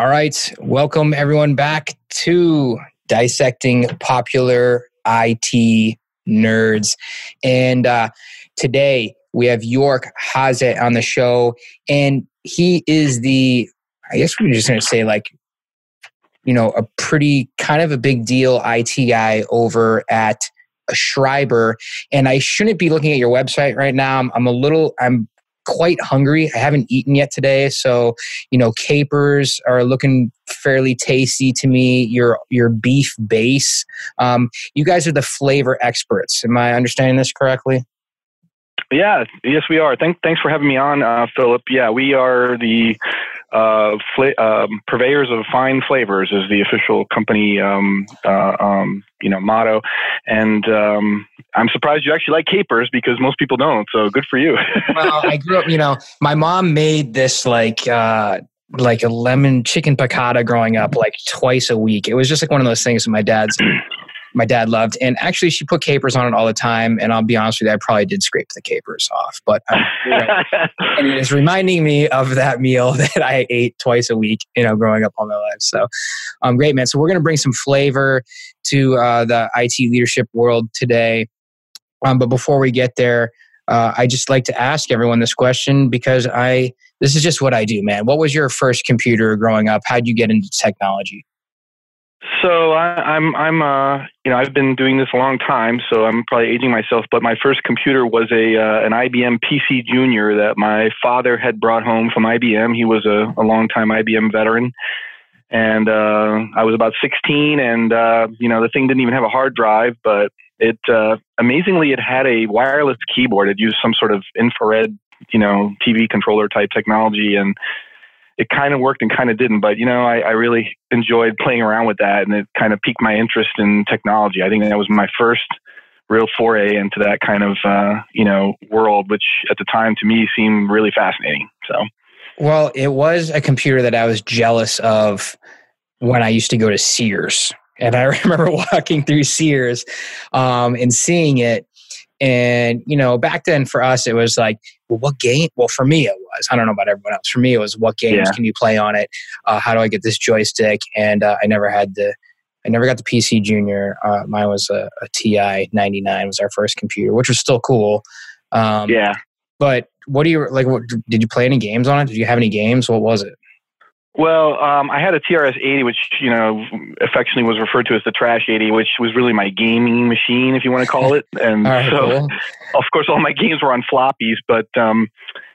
All right. Welcome everyone back to Dissecting Popular IT Nerds. And uh, today we have York Hazet on the show. And he is the, I guess we are just going to say, like, you know, a pretty kind of a big deal IT guy over at Schreiber. And I shouldn't be looking at your website right now. I'm, I'm a little, I'm quite hungry. I haven't eaten yet today, so you know capers are looking fairly tasty to me. Your your beef base. Um, you guys are the flavor experts. Am I understanding this correctly? Yeah, yes, we are. Thank, thanks for having me on, uh, Philip. Yeah, we are the uh, fla- um, purveyors of fine flavors is the official company um, uh, um, you know motto. And um, i'm surprised you actually like capers because most people don't so good for you. Well i grew up you know my mom made this like uh, like a lemon chicken piccata growing up like twice a week. It was just like one of those things that my dad's my dad loved. And actually, she put capers on it all the time. And I'll be honest with you, I probably did scrape the capers off. But um, and it's reminding me of that meal that I ate twice a week, you know, growing up all my life. So, um, great, man. So we're going to bring some flavor to uh, the IT leadership world today. Um, but before we get there, uh, I just like to ask everyone this question because I this is just what I do, man. What was your first computer growing up? How'd you get into technology? So I, am I'm, I'm uh you know I've been doing this a long time, so I'm probably aging myself. But my first computer was a uh, an IBM PC Junior that my father had brought home from IBM. He was a, a long time IBM veteran, and uh, I was about 16, and uh, you know the thing didn't even have a hard drive, but it uh, amazingly it had a wireless keyboard. It used some sort of infrared you know TV controller type technology and it kind of worked and kind of didn't. But you know, I, I really enjoyed playing around with that, and it kind of piqued my interest in technology. I think that was my first real foray into that kind of uh, you know world, which at the time to me seemed really fascinating. So, well, it was a computer that I was jealous of when I used to go to Sears, and I remember walking through Sears um, and seeing it. And you know, back then for us, it was like well, what game? Well, for me, it was. I don't know about everyone else. For me, it was what games yeah. can you play on it? Uh, how do I get this joystick? And uh, I never had the, I never got the PC Junior. Uh, mine was a, a, TI 99 was our first computer, which was still cool. Um, yeah. But what do you like? What, did you play any games on it? Did you have any games? What was it? Well, um, I had a TRS 80, which you know affectionately was referred to as the Trash 80, which was really my gaming machine, if you want to call it. And right, so, cool. of course, all my games were on floppies. But um,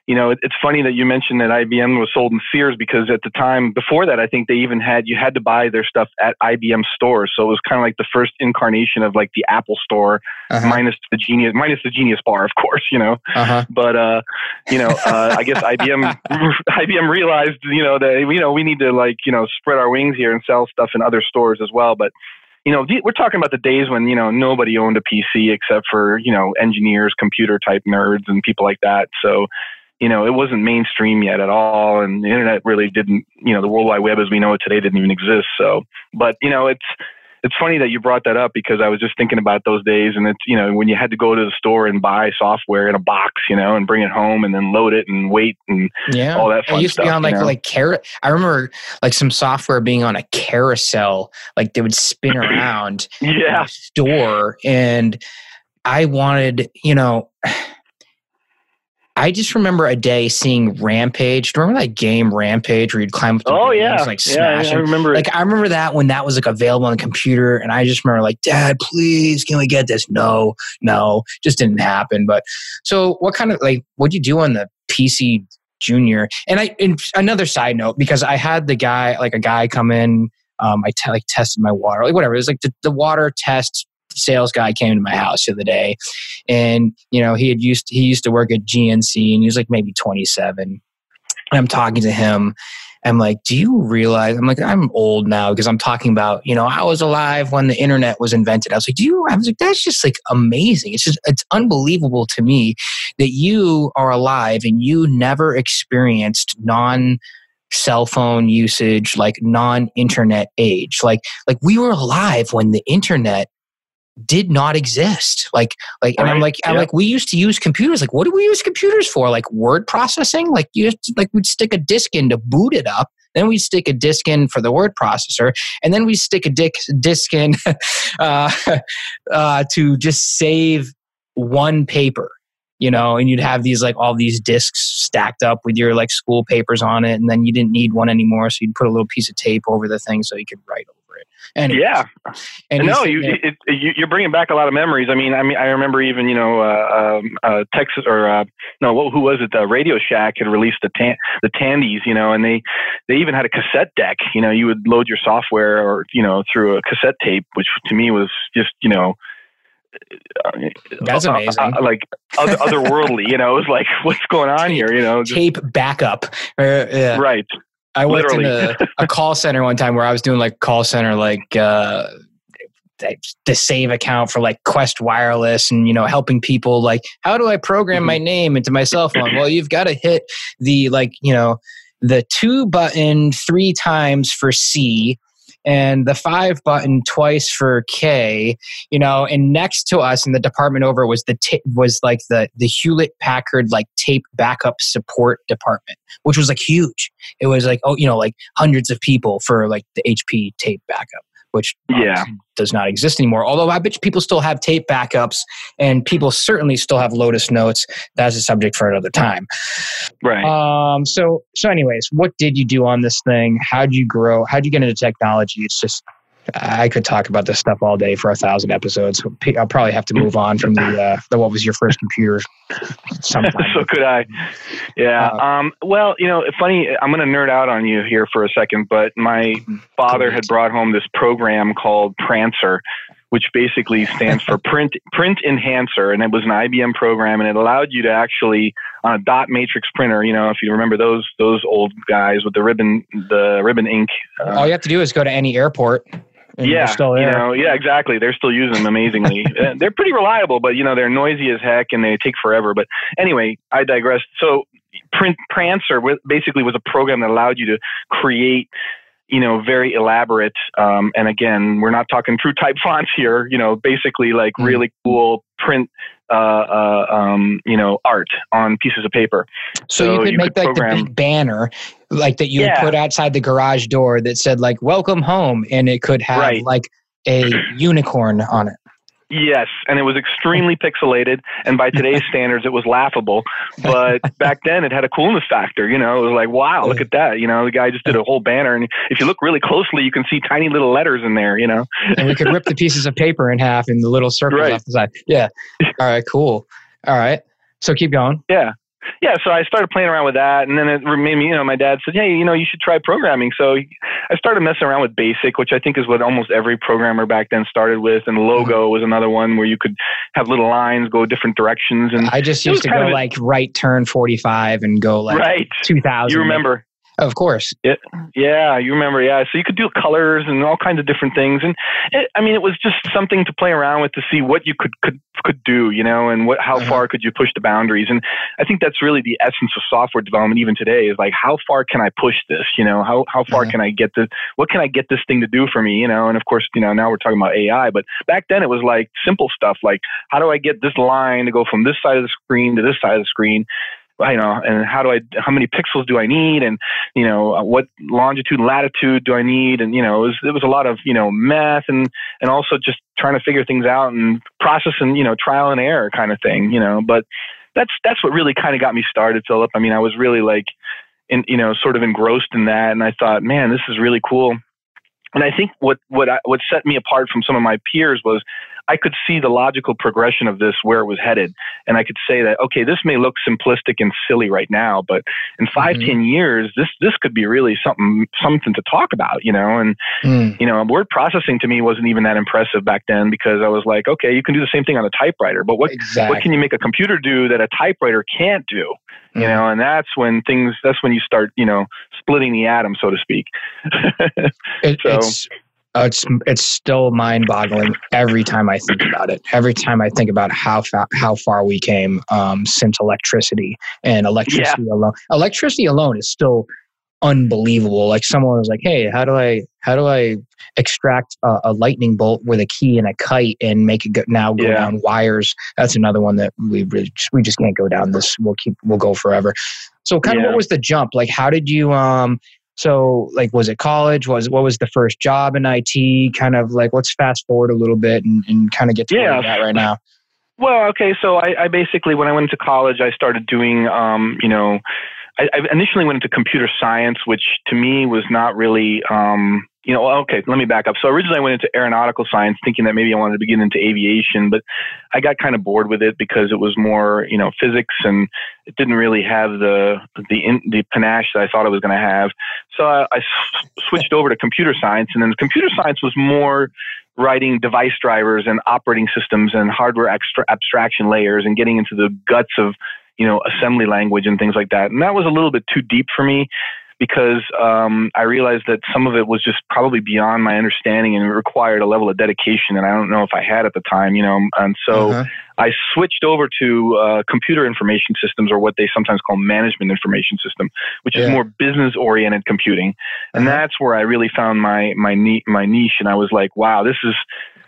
you know, it, it's funny that you mentioned that IBM was sold in Sears because at the time before that, I think they even had you had to buy their stuff at IBM stores. So it was kind of like the first incarnation of like the Apple Store, uh-huh. minus the Genius, minus the Genius Bar, of course, you know. Uh-huh. But uh, you know, uh, I guess IBM IBM realized, you know, that you know we need to like you know spread our wings here and sell stuff in other stores as well. But you know, we're talking about the days when, you know, nobody owned a PC except for, you know, engineers, computer type nerds and people like that. So, you know, it wasn't mainstream yet at all, and the internet really didn't, you know, the World Wide Web as we know it today didn't even exist. So, but you know, it's it's funny that you brought that up because I was just thinking about those days, and it's you know when you had to go to the store and buy software in a box, you know, and bring it home and then load it and wait and yeah, all that fun it used stuff. To be on like know? like car- I remember like some software being on a carousel, like they would spin around yeah store, and I wanted you know. I just remember a day seeing Rampage. Do you remember that game Rampage where you'd climb up the oh, yeah. like smash yeah, I remember Like I remember that when that was like available on the computer and I just remember like, Dad, please, can we get this? No, no, just didn't happen. But so what kind of like what'd you do on the PC junior? And I and another side note, because I had the guy, like a guy come in, um, I like tested my water, like whatever. It was like the, the water test sales guy came to my house the other day and you know he had used he used to work at gnc and he was like maybe 27 and i'm talking to him I'm like, do you realize? I'm like, I'm old now because I'm talking about, you know, I was alive when the internet was invented. I was like, do you? I was like, that's just like amazing. It's just, it's unbelievable to me that you are alive and you never experienced non cell phone usage, like non internet age. Like, like we were alive when the internet did not exist. Like, like, and right. I'm like, I'm like, we used to use computers. Like, what do we use computers for? Like word processing? Like, you like we'd stick a disk in to boot it up, Then we stick a disk in for the word processor, and then we stick a disk in uh, uh, to just save one paper you know, and you'd have these like all these discs stacked up with your like school papers on it, and then you didn't need one anymore, so you'd put a little piece of tape over the thing so you could write And yeah, and no, you, it, you are bringing back a lot of memories. I mean, I mean, I remember even you know uh, um, uh, Texas or uh, no, who was it? The Radio Shack had released the tan- the Tandies, you know, and they they even had a cassette deck. You know, you would load your software or you know through a cassette tape, which to me was just you know that's uh, uh, amazing. Uh, like other, otherworldly, you know, it was like, what's going on here? You know, just, tape backup. Uh, yeah. Right. I went in a, a, call center one time where I was doing like call center, like, uh, the save account for like Qwest Wireless and you know helping people like how do I program mm-hmm. my name into my cell phone? Well, you've got to hit the like you know the two button three times for C and the five button twice for K, you know, and next to us in the department over was the t- was like the the Hewlett Packard like tape backup support department, which was like huge. It was like oh, you know, like hundreds of people for like the HP tape backup which yeah. does not exist anymore. Although I bet people still have tape backups and people certainly still have Lotus notes. That's a subject for another time. Right. Um, so, so anyways, what did you do on this thing? How'd you grow? How'd you get into technology? It's just I could talk about this stuff all day for a thousand episodes. I'll probably have to move on from the uh, the what was your first computer. Sometime. so could I. Yeah. Uh, um, well, you know, funny. I'm going to nerd out on you here for a second, but my father had brought home this program called Prancer, which basically stands for print print enhancer, and it was an IBM program, and it allowed you to actually on a dot matrix printer. You know, if you remember those those old guys with the ribbon the ribbon ink. Uh, All you have to do is go to any airport yeah, you know, yeah, exactly. They're still using them amazingly. They're pretty reliable, but you know, they're noisy as heck and they take forever. But anyway, I digress. So, Print Prancer basically was a program that allowed you to create you know, very elaborate. Um, and again, we're not talking true type fonts here. You know, basically like mm. really cool print, uh, uh, um, you know, art on pieces of paper. So, so you could you make could like program, the big banner, like that you yeah. would put outside the garage door that said like "Welcome home," and it could have right. like a unicorn on it. Yes, and it was extremely pixelated, and by today's standards, it was laughable. But back then, it had a coolness factor. You know, it was like, wow, look at that. You know, the guy just did a whole banner, and if you look really closely, you can see tiny little letters in there. You know, and we could rip the pieces of paper in half in the little circles right. off the side. Yeah. All right. Cool. All right. So keep going. Yeah yeah, so I started playing around with that, and then it made me, you know, my dad said, hey, you know, you should try programming. So I started messing around with BASIC, which I think is what almost every programmer back then started with, and Logo mm-hmm. was another one where you could have little lines go different directions. And I just used to go like right turn forty five and go like right two thousand. You remember? Of course. Yeah, yeah, you remember. Yeah, so you could do colors and all kinds of different things, and it, I mean, it was just something to play around with to see what you could could could do, you know, and what how uh-huh. far could you push the boundaries. And I think that's really the essence of software development, even today, is like how far can I push this? You know, how how far uh-huh. can I get this? What can I get this thing to do for me? You know, and of course, you know, now we're talking about AI, but back then it was like simple stuff, like how do I get this line to go from this side of the screen to this side of the screen? You know, and how do I, how many pixels do I need? And, you know, uh, what longitude and latitude do I need? And, you know, it was, it was a lot of, you know, math and, and also just trying to figure things out and process and, you know, trial and error kind of thing, you know, but that's, that's what really kind of got me started, Philip. I mean, I was really like, in, you know, sort of engrossed in that. And I thought, man, this is really cool. And I think what, what, I, what set me apart from some of my peers was I could see the logical progression of this where it was headed. And I could say that, okay, this may look simplistic and silly right now, but in 5 mm-hmm. ten years, this, this could be really something, something to talk about, you know? And, mm. you know, word processing to me wasn't even that impressive back then because I was like, okay, you can do the same thing on a typewriter, but what, exactly. what can you make a computer do that a typewriter can't do? you mm. know and that's when things that's when you start you know splitting the atom so to speak so. it's uh, it's it's still mind-boggling every time I think about it. Every time I think about how fa- how far we came um, since electricity and electricity yeah. alone. Electricity alone is still unbelievable. Like someone was like, "Hey, how do I how do I extract a, a lightning bolt with a key and a kite and make it go, now go yeah. down wires?" That's another one that we really just, we just can't go down this. We'll keep we'll go forever. So, kind yeah. of what was the jump? Like, how did you um So, like, was it college? Was what was the first job in IT? Kind of like, let's fast forward a little bit and, and kind of get to yeah. that right now. Well, okay. So I, I, basically, when I went to college, I started doing, um, you know, I, I, initially went into computer science, which to me was not really, um, you know, okay, let me back up. So originally I went into aeronautical science thinking that maybe I wanted to get into aviation, but I got kind of bored with it because it was more, you know, physics and it didn't really have the, the, in, the panache that I thought it was going to have. So I, I switched over to computer science and then computer science was more writing device drivers and operating systems and hardware extra abstraction layers and getting into the guts of, you know, assembly language and things like that. And that was a little bit too deep for me because um, I realized that some of it was just probably beyond my understanding and it required a level of dedication that I don't know if I had at the time, you know. And so uh-huh. I switched over to uh, computer information systems, or what they sometimes call management information system, which yeah. is more business oriented computing. And uh-huh. that's where I really found my my my niche, and I was like, wow, this is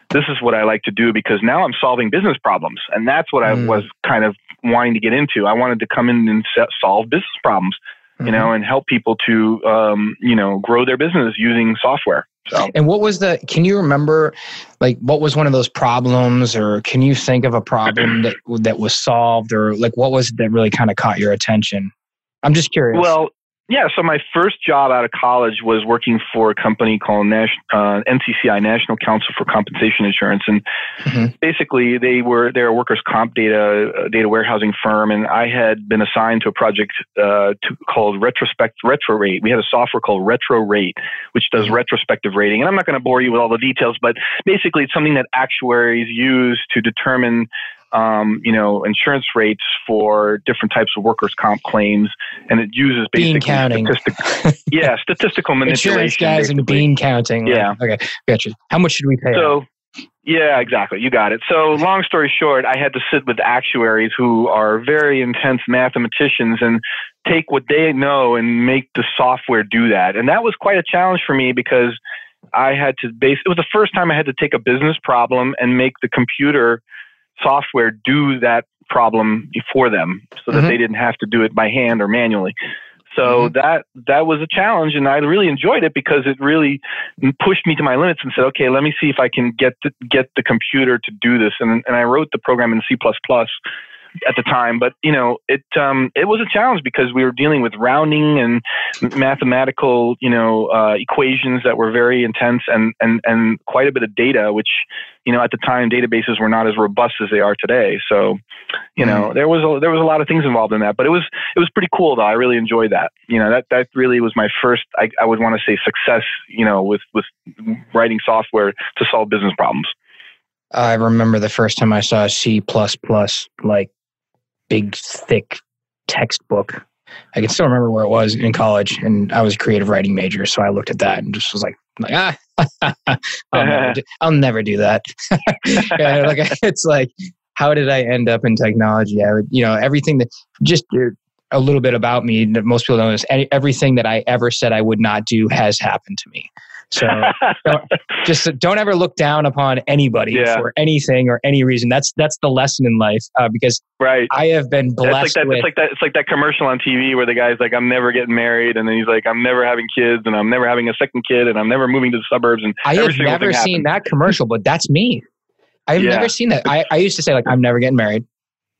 this is what I like to do because now I'm solving business problems. And that's what mm. I was kind of wanting to get into. I wanted to come in and solve business problems mm-hmm. you know, and help people to, um, you know, grow their business using software. So. And what was the? Can you remember, like, what was one of those problems, or can you think of a problem that that was solved, or like, what was it that really kind of caught your attention? I'm just curious. Well, yeah, so my first job out of college was working for a company called Nas- uh, NCCI, National Council for Compensation Insurance, and mm-hmm. basically they were they're a workers' comp data uh, data warehousing firm, and I had been assigned to a project uh, to, called Retrospect Retro Rate. We had a software called Retro Rate, which does mm-hmm. retrospective rating, and I'm not going to bore you with all the details, but basically it's something that actuaries use to determine um, you know, insurance rates for different types of workers' comp claims, and it uses basically bean statistic, yeah, statistical manipulation. Insurance guys basically. and bean counting. Yeah. Okay, gotcha. How much should we pay? So, yeah, exactly. You got it. So, long story short, I had to sit with actuaries who are very intense mathematicians and take what they know and make the software do that. And that was quite a challenge for me because I had to base. It was the first time I had to take a business problem and make the computer software do that problem for them so that mm-hmm. they didn't have to do it by hand or manually. So mm-hmm. that that was a challenge, and I really enjoyed it because it really pushed me to my limits and said, "Okay, let me see if I can get the, get the computer to do this." And and I wrote the program in C at the time. But you know, it um, it was a challenge because we were dealing with rounding and mathematical, you know, uh, equations that were very intense and and and quite a bit of data, which you know at the time databases were not as robust as they are today. So, you know, mm-hmm. there was a, there was a lot of things involved in that, but it was it was pretty cool though. I really enjoyed that. You know, that that really was my first. I, I would want to say success. You know, with with writing software to solve business problems. I remember the first time I saw C like big, thick textbook. I can still remember where it was in college, and I was a creative writing major, so I looked at that and just was like, like ah, I'll, never do, I'll never do that. yeah, like it's like, how did I end up in technology? I would, you know, everything that just a little bit about me that most people don't know is everything that I ever said I would not do has happened to me. So don't, just don't ever look down upon anybody yeah. for anything or any reason. That's that's the lesson in life uh, because right. I have been blessed. it's, like that, with, it's like that. It's like that commercial on TV where the guy's like, "I'm never getting married," and then he's like, "I'm never having kids," and I'm never having a second kid, and I'm never moving to the suburbs. And I have never seen that commercial, but that's me. I've yeah. never seen that. I, I used to say like, "I'm never getting married."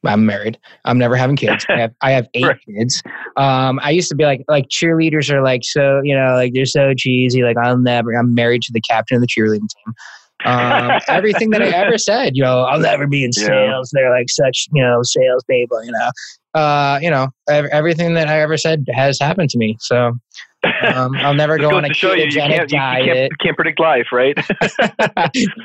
I'm married. I'm never having kids. I have I have eight right. kids. Um, I used to be like like cheerleaders are like so you know like they're so cheesy. Like I'll never. I'm married to the captain of the cheerleading team. Um, everything that I ever said, you know, I'll never be in sales. Yeah. They're like such you know sales people. You know, uh, you know everything that I ever said has happened to me. So um, I'll never go on a ketogenic you, you can't, diet. You can't, can't, predict life, right?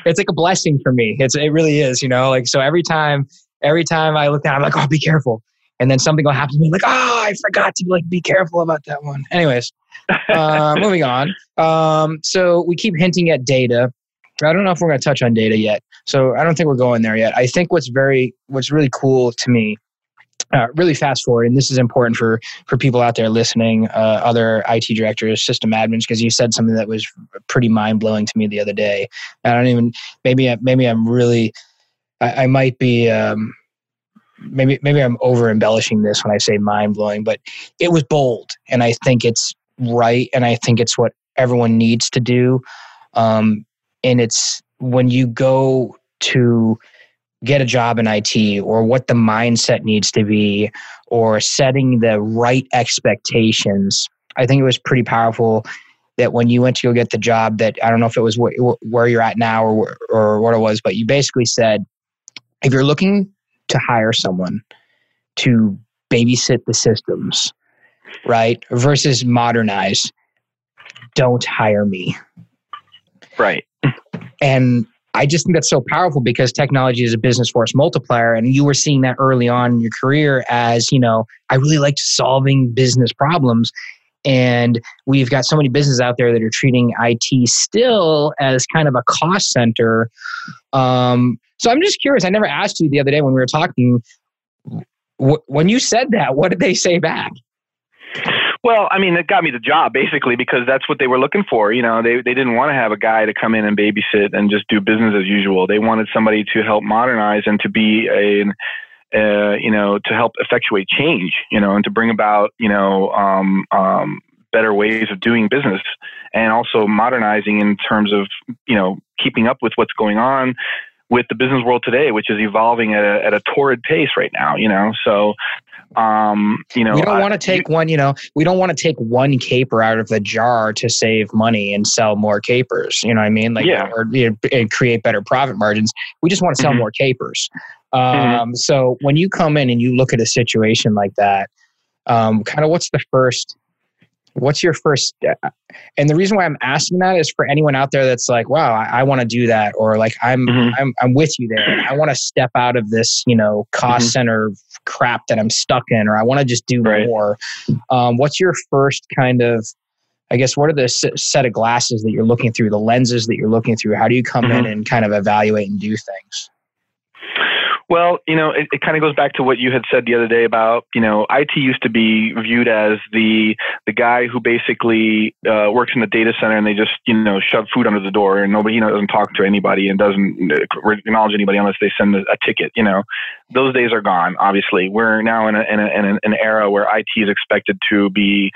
it's like a blessing for me. It's it really is. You know, like so every time every time I look down, I'm like, oh, be careful. And then something will happen to me, like, oh, I forgot to like be careful about that one. Anyways, uh, moving on. Um, so we keep hinting at data. I don't know if we're going to touch on data yet. So I don't think we're going there yet. I think what's very, what's really cool to me uh, really fast forward, and this is important for for people out there listening, uh, other IT directors, system admins, because you said something that was pretty mind blowing to me the other day. I don't even maybe maybe I'm really I, I might be um, maybe maybe I'm over embellishing this when I say mind blowing, but it was bold, and I think it's right, and I think it's what everyone needs to do. Um, and it's when you go to get a job in IT or what the mindset needs to be or setting the right expectations. I think it was pretty powerful that when you went to go get the job that I don't know if it was wh- where you're at now or or what it was, but you basically said if you're looking to hire someone to babysit the systems, right, versus modernize, don't hire me. Right. And I just think that's so powerful because technology is a business force multiplier. And you were seeing that early on in your career as, you know, I really liked solving business problems. And we've got so many businesses out there that are treating IT still as kind of a cost center. Um, so I'm just curious. I never asked you the other day when we were talking. when you said that, what did they say back? Well, I mean, it got me the job basically because that's what they were looking for. You know, they they didn't want to have a guy to come in and babysit and just do business as usual. They wanted somebody to help modernize and to be a uh, you know, to help effectuate change, you know, and to bring about, you know, um, um, better ways of doing business and also modernizing in terms of, you know, keeping up with what's going on with the business world today, which is evolving at a, at a torrid pace right now, you know, so um, you know, we don't want to take you, one. You know, we don't want to take one caper out of the jar to save money and sell more capers. You know what I mean? Like, yeah. or you know, and create better profit margins. We just want to sell mm-hmm. more capers. Mm-hmm. Um, mm-hmm. So when you come in and you look at a situation like that, um, kind of what's the first what's your first step? and the reason why i'm asking that is for anyone out there that's like wow i, I want to do that or like i'm mm-hmm. i'm i'm with you there i want to step out of this you know cost mm-hmm. center crap that i'm stuck in or i want to just do right. more um, what's your first kind of i guess what are the set of glasses that you're looking through the lenses that you're looking through how do you come mm-hmm. in and kind of evaluate and do things well, you know, it, it kind of goes back to what you had said the other day about, you know, IT used to be viewed as the the guy who basically uh, works in the data center and they just, you know, shove food under the door and nobody, you know, doesn't talk to anybody and doesn't acknowledge anybody unless they send a, a ticket. You know, those days are gone. Obviously, we're now in, a, in, a, in an era where IT is expected to be,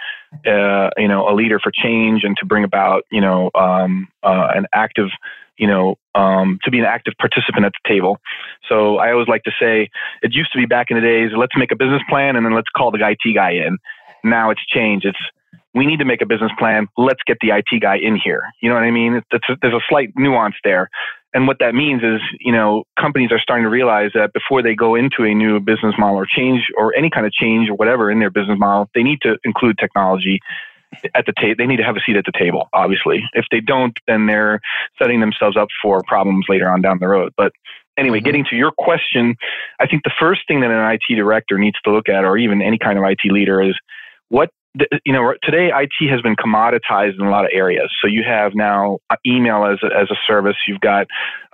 uh, you know, a leader for change and to bring about, you know, um, uh, an active you know, um, to be an active participant at the table. So I always like to say it used to be back in the days, let's make a business plan and then let's call the IT guy in. Now it's changed. It's we need to make a business plan. Let's get the IT guy in here. You know what I mean? It's, it's, there's a slight nuance there. And what that means is, you know, companies are starting to realize that before they go into a new business model or change or any kind of change or whatever in their business model, they need to include technology at the table. They need to have a seat at the table, obviously. If they don't, then they're setting themselves up for problems later on down the road. But anyway, mm-hmm. getting to your question, I think the first thing that an IT director needs to look at, or even any kind of IT leader, is what you know, today IT has been commoditized in a lot of areas. So you have now uh, email as a, as a service. You've got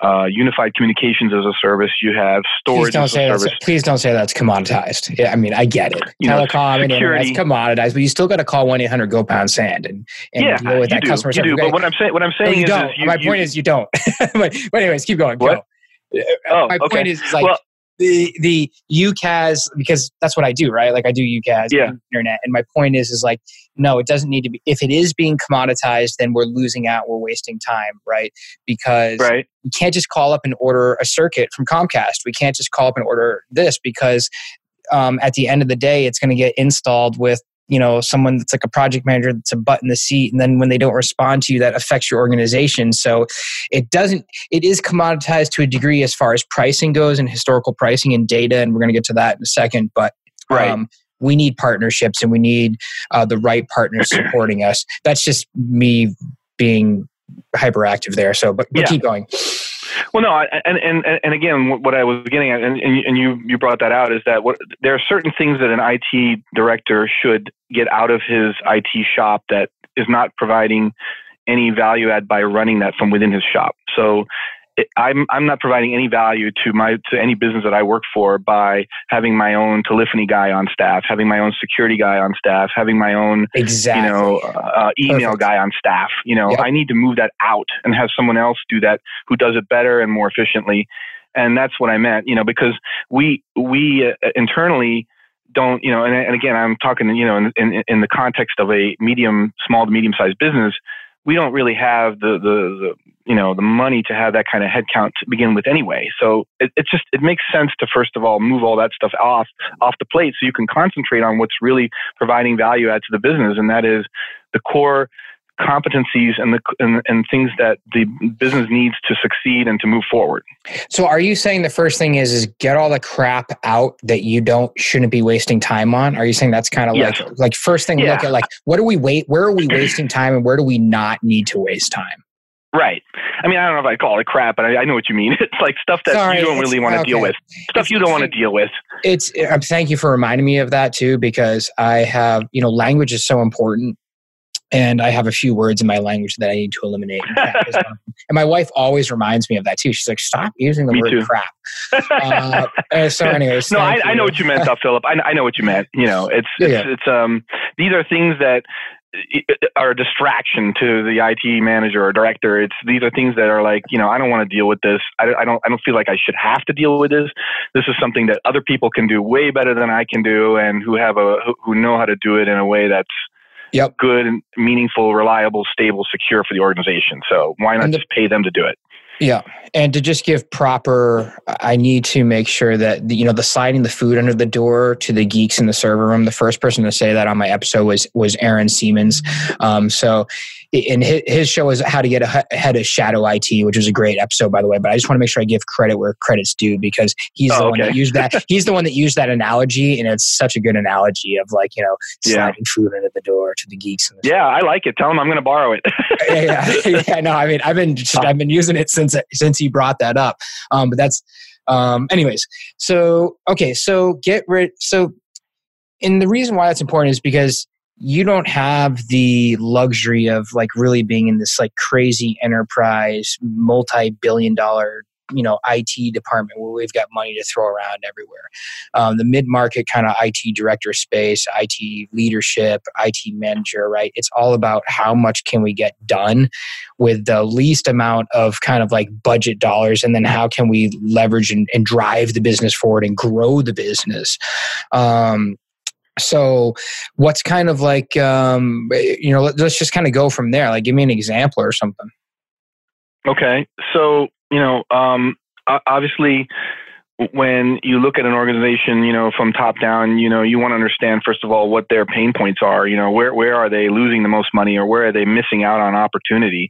uh, unified communications as a service. You have storage as a service. Please don't say that's commoditized. Yeah, I mean, I get it. You Telecom know, and internet's commoditized, but you still got to call one eight hundred go pound sand and, and yeah, deal with that do, customer you. Do, but what I'm saying, what I'm saying you is, don't. Is you, My you, point is, you don't. but, but anyways, keep going. What? Go. Oh, My okay. point is, like. Well, the the UCaaS because that's what I do, right? Like I do UCaaS yeah. internet. And my point is is like, no, it doesn't need to be if it is being commoditized, then we're losing out, we're wasting time, right? Because right. we can't just call up and order a circuit from Comcast. We can't just call up and order this because um, at the end of the day, it's going to get installed with you know someone that's like a project manager that's a butt in the seat and then when they don't respond to you that affects your organization so it doesn't it is commoditized to a degree as far as pricing goes and historical pricing and data and we're going to get to that in a second but right. Um, we need partnerships and we need uh, the right partners supporting us that's just me being hyperactive there so but, but yeah. keep going well, no, and and and again, what I was getting at, and, and you you brought that out, is that what, there are certain things that an IT director should get out of his IT shop that is not providing any value add by running that from within his shop. So it, I'm I'm not providing any value to my to any business that I work for by having my own telephony guy on staff, having my own security guy on staff, having my own exactly. you know uh, email Perfect. guy on staff. You know, yep. I need to move that out and have someone else do that who does it better and more efficiently. And that's what I meant, you know, because we we uh, internally don't, you know, and, and again, I'm talking, you know, in, in, in the context of a medium, small to medium sized business, we don't really have the, the, the, you know, the money to have that kind of headcount to begin with anyway. So it, it's just, it makes sense to first of all move all that stuff off, off the plate so you can concentrate on what's really providing value add to the business. And that is the core competencies and the and, and things that the business needs to succeed and to move forward. So are you saying the first thing is is get all the crap out that you don't shouldn't be wasting time on? Are you saying that's kind of yes. like like first thing yeah. look at like what do we wait where are we wasting time and where do we not need to waste time? Right. I mean, I don't know if I call it crap, but I, I know what you mean. It's like stuff that Sorry, you don't really want to okay. deal with. Stuff it's, you don't want to deal with. It's. Uh, thank you for reminding me of that too, because I have you know language is so important, and I have a few words in my language that I need to eliminate. and my wife always reminds me of that too. She's like, "Stop using the me word too. crap." Uh, so, anyways, no, I, I, know what you meant, though, Philip. I, I, know what you meant. You know, it's it's, yeah. it's um these are things that are a distraction to the IT manager or director. It's these are things that are like, you know, I don't want to deal with this. I, I, don't. I don't feel like I should have to deal with this. This is something that other people can do way better than I can do, and who have a who know how to do it in a way that's yep. good, and meaningful, reliable, stable, secure for the organization. So why not the, just pay them to do it? Yeah, and to just give proper, I need to make sure that the, you know the sliding the food under the door to the geeks in the server room. The first person to say that on my episode was was Aaron Siemens. Um, so and his show is how to get ahead of shadow IT, which was a great episode, by the way. But I just want to make sure I give credit where credit's due because he's oh, the one that used that. He's the one that used that analogy, and it's such a good analogy of like you know sliding yeah. food into the door to the geeks. The yeah, I like it. Tell him I'm going to borrow it. yeah, yeah, yeah, no, I mean I've been just, I've been using it since since he brought that up. Um, but that's um, anyways. So okay, so get rid. So and the reason why that's important is because you don't have the luxury of like really being in this like crazy enterprise multi-billion dollar you know IT department where we've got money to throw around everywhere. Um, the mid market kind of IT director space, IT leadership, IT manager, right? It's all about how much can we get done with the least amount of kind of like budget dollars, and then how can we leverage and, and drive the business forward and grow the business. Um, so what's kind of like um, you know let, us just kind of go from there like give me an example or something. Okay so you know um, obviously when you look at an organization you know from top down you know you want to understand first of all what their pain points are you know where where are they losing the most money or where are they missing out on opportunity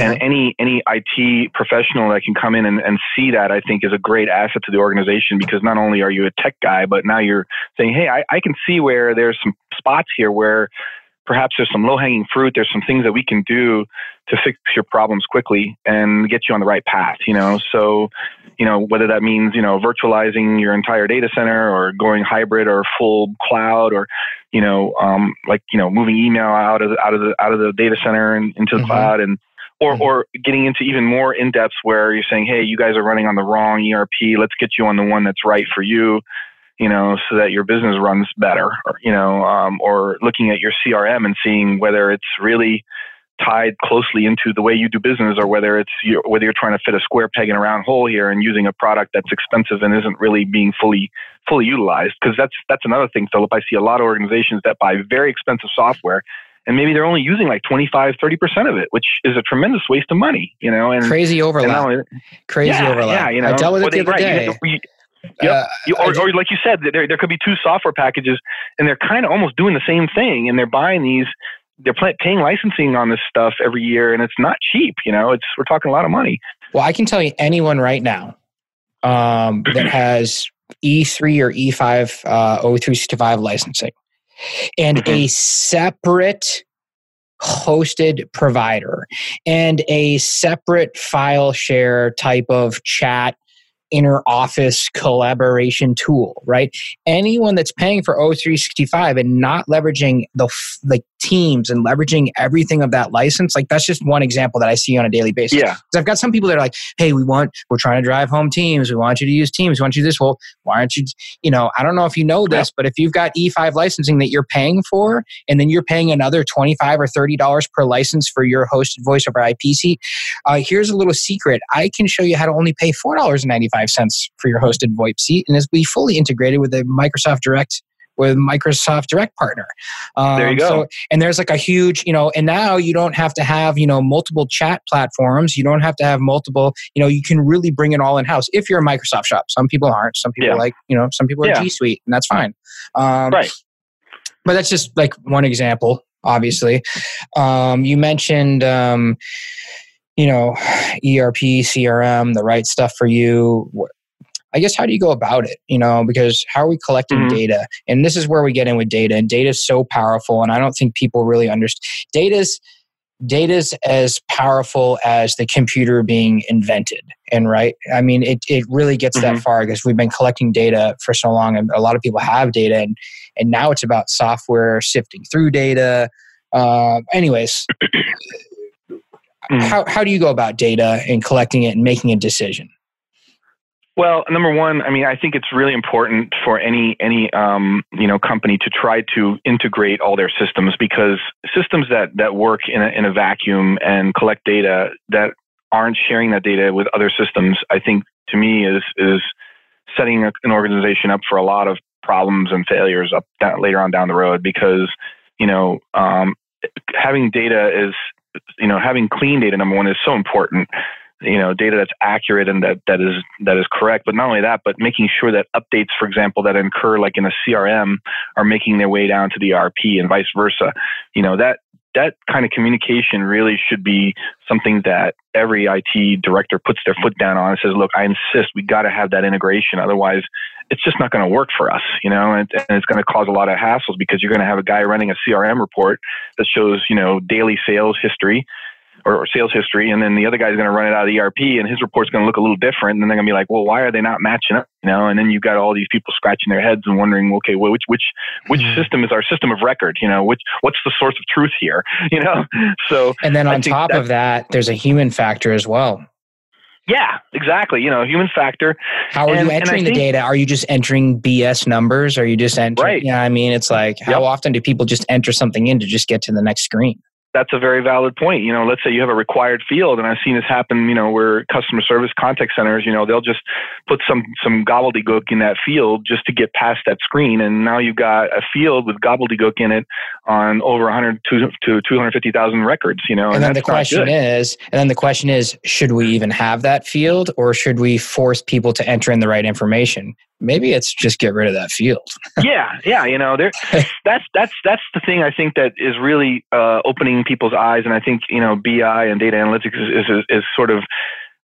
and uh-huh. any any IT professional that can come in and, and see that, I think, is a great asset to the organization because not only are you a tech guy, but now you're saying, hey, I, I can see where there's some spots here where perhaps there's some low hanging fruit. There's some things that we can do to fix your problems quickly and get you on the right path. You know, so you know whether that means you know virtualizing your entire data center or going hybrid or full cloud or you know um, like you know moving email out of the, out of the out of the data center and into the mm-hmm. cloud and or mm-hmm. or getting into even more in depth where you're saying, hey, you guys are running on the wrong ERP. Let's get you on the one that's right for you. You know, so that your business runs better. Or, you know, um, or looking at your CRM and seeing whether it's really tied closely into the way you do business, or whether it's whether you're trying to fit a square peg in a round hole here and using a product that's expensive and isn't really being fully fully utilized. Because that's that's another thing, Philip. I see a lot of organizations that buy very expensive software and maybe they're only using like 25 30% of it which is a tremendous waste of money you know and crazy overlap and crazy yeah, overlap yeah you know I dealt with it the other right, day. You, Yep. Uh, you, or, or, like you said, there, there could be two software packages and they're kind of almost doing the same thing and they're buying these, they're paying licensing on this stuff every year and it's not cheap. You know, it's, we're talking a lot of money. Well, I can tell you anyone right now um, that has E3 or E5 uh, O365 licensing and mm-hmm. a separate hosted provider and a separate file share type of chat inner office collaboration tool, right? Anyone that's paying for O365 and not leveraging the like teams and leveraging everything of that license, like that's just one example that I see on a daily basis. Yeah. I've got some people that are like, hey, we want, we're trying to drive home teams. We want you to use teams. We want you this. Well, why aren't you, you know, I don't know if you know this, yeah. but if you've got E5 licensing that you're paying for, and then you're paying another 25 or $30 per license for your hosted voice over IP seat, uh, here's a little secret. I can show you how to only pay $4.95 for your hosted VoIP seat and it's be fully integrated with the Microsoft Direct with Microsoft Direct Partner. Um, there you go. So, and there's like a huge, you know, and now you don't have to have, you know, multiple chat platforms. You don't have to have multiple, you know, you can really bring it all in house if you're a Microsoft shop. Some people aren't. Some people yeah. like, you know, some people are yeah. G Suite, and that's fine. Um, right. But that's just like one example, obviously. Um, you mentioned, um, you know, ERP, CRM, the right stuff for you. I guess how do you go about it? You know, because how are we collecting mm-hmm. data? And this is where we get in with data. And data is so powerful, and I don't think people really understand. Data's data's as powerful as the computer being invented. And right, I mean, it it really gets mm-hmm. that far because we've been collecting data for so long, and a lot of people have data, and and now it's about software sifting through data. Uh, anyways. Mm. How, how do you go about data and collecting it and making a decision? Well, number one, I mean, I think it's really important for any any um, you know company to try to integrate all their systems because systems that that work in a, in a vacuum and collect data that aren't sharing that data with other systems, I think to me is is setting an organization up for a lot of problems and failures up later on down the road because you know um, having data is you know having clean data number one is so important you know data that's accurate and that that is that is correct. But not only that but making sure that updates for example that incur like in a crm are making their way down to the erp and vice versa. You know that that kind of communication really should be something that every IT director puts their foot down on and says, look, I insist we got to have that integration. Otherwise, it's just not going to work for us, you know, and, and it's going to cause a lot of hassles because you're going to have a guy running a CRM report that shows, you know, daily sales history or, or sales history, and then the other guy's going to run it out of the ERP, and his report's going to look a little different, and then they're going to be like, well, why are they not matching up? You know, and then you've got all these people scratching their heads and wondering, okay, well, which which which mm-hmm. system is our system of record? You know, which what's the source of truth here? You know, so and then on top of that, there's a human factor as well. Yeah, exactly. You know, human factor. How are and, you entering the data? Are you just entering BS numbers? Are you just entering? Right. Yeah, I mean, it's like how yep. often do people just enter something in to just get to the next screen? That's a very valid point. You know, let's say you have a required field, and I've seen this happen. You know, where customer service contact centers, you know, they'll just put some some gobbledygook in that field just to get past that screen, and now you've got a field with gobbledygook in it on over 100 to, to 250,000 records. You know, and, and then the question is, and then the question is, should we even have that field, or should we force people to enter in the right information? Maybe it's just get rid of that field. yeah, yeah, you know, there. that's that's that's the thing I think that is really uh, opening people's eyes, and I think you know BI and data analytics is, is is sort of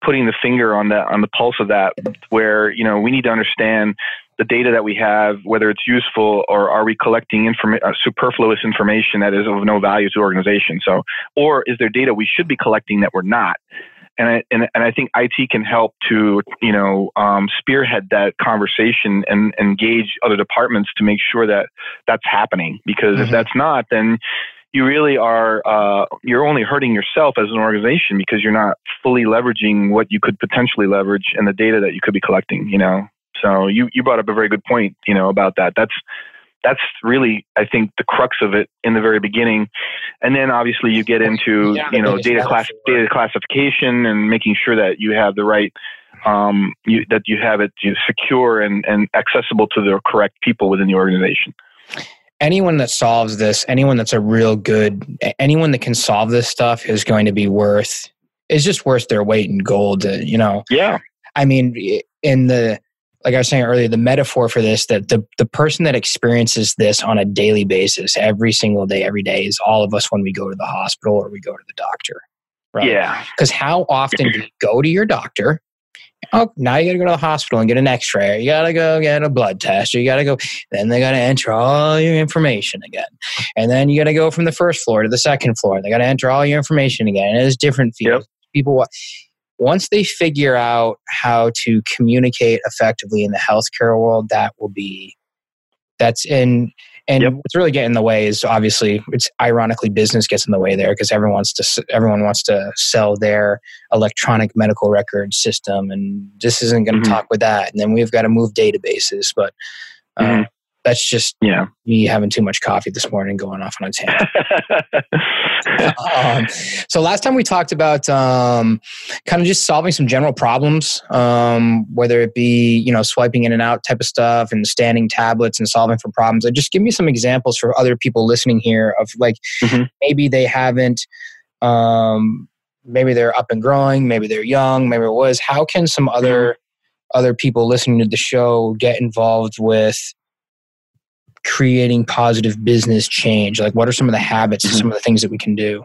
putting the finger on the on the pulse of that, where you know we need to understand the data that we have, whether it's useful or are we collecting informa- uh, superfluous information that is of no value to the organization. So, or is there data we should be collecting that we're not? And I, and, and I think IT can help to you know um, spearhead that conversation and engage other departments to make sure that that's happening. Because mm-hmm. if that's not, then you really are uh, you're only hurting yourself as an organization because you're not fully leveraging what you could potentially leverage and the data that you could be collecting. You know, so you you brought up a very good point. You know about that. That's that's really I think the crux of it in the very beginning, and then obviously you get into yeah, you know data class data classification and making sure that you have the right um, you, that you have it secure and, and accessible to the correct people within the organization. Anyone that solves this, anyone that's a real good, anyone that can solve this stuff is going to be worth is just worth their weight in gold. You know. Yeah. I mean, in the like I was saying earlier, the metaphor for this that the, the person that experiences this on a daily basis, every single day, every day, is all of us when we go to the hospital or we go to the doctor. Right? Yeah. Because how often do you go to your doctor? Oh, now you got to go to the hospital and get an x ray. You got to go get a blood test. You got to go. Then they got to enter all your information again. And then you got to go from the first floor to the second floor. They got to enter all your information again. And it's different fields. Yep. People, once they figure out how to communicate effectively in the healthcare world, that will be that's in and yep. what's really getting in the way is obviously it's ironically business gets in the way there because everyone wants to everyone wants to sell their electronic medical record system and this isn't going to mm-hmm. talk with that and then we've got to move databases but uh, mm-hmm. That's just yeah. me having too much coffee this morning, going off on a tangent. um, so last time we talked about um, kind of just solving some general problems, um, whether it be you know swiping in and out type of stuff and standing tablets and solving for problems. And just give me some examples for other people listening here of like mm-hmm. maybe they haven't. Um, maybe they're up and growing, maybe they're young, maybe it was. How can some other other people listening to the show get involved with creating positive business change? Like, what are some of the habits, mm-hmm. some of the things that we can do?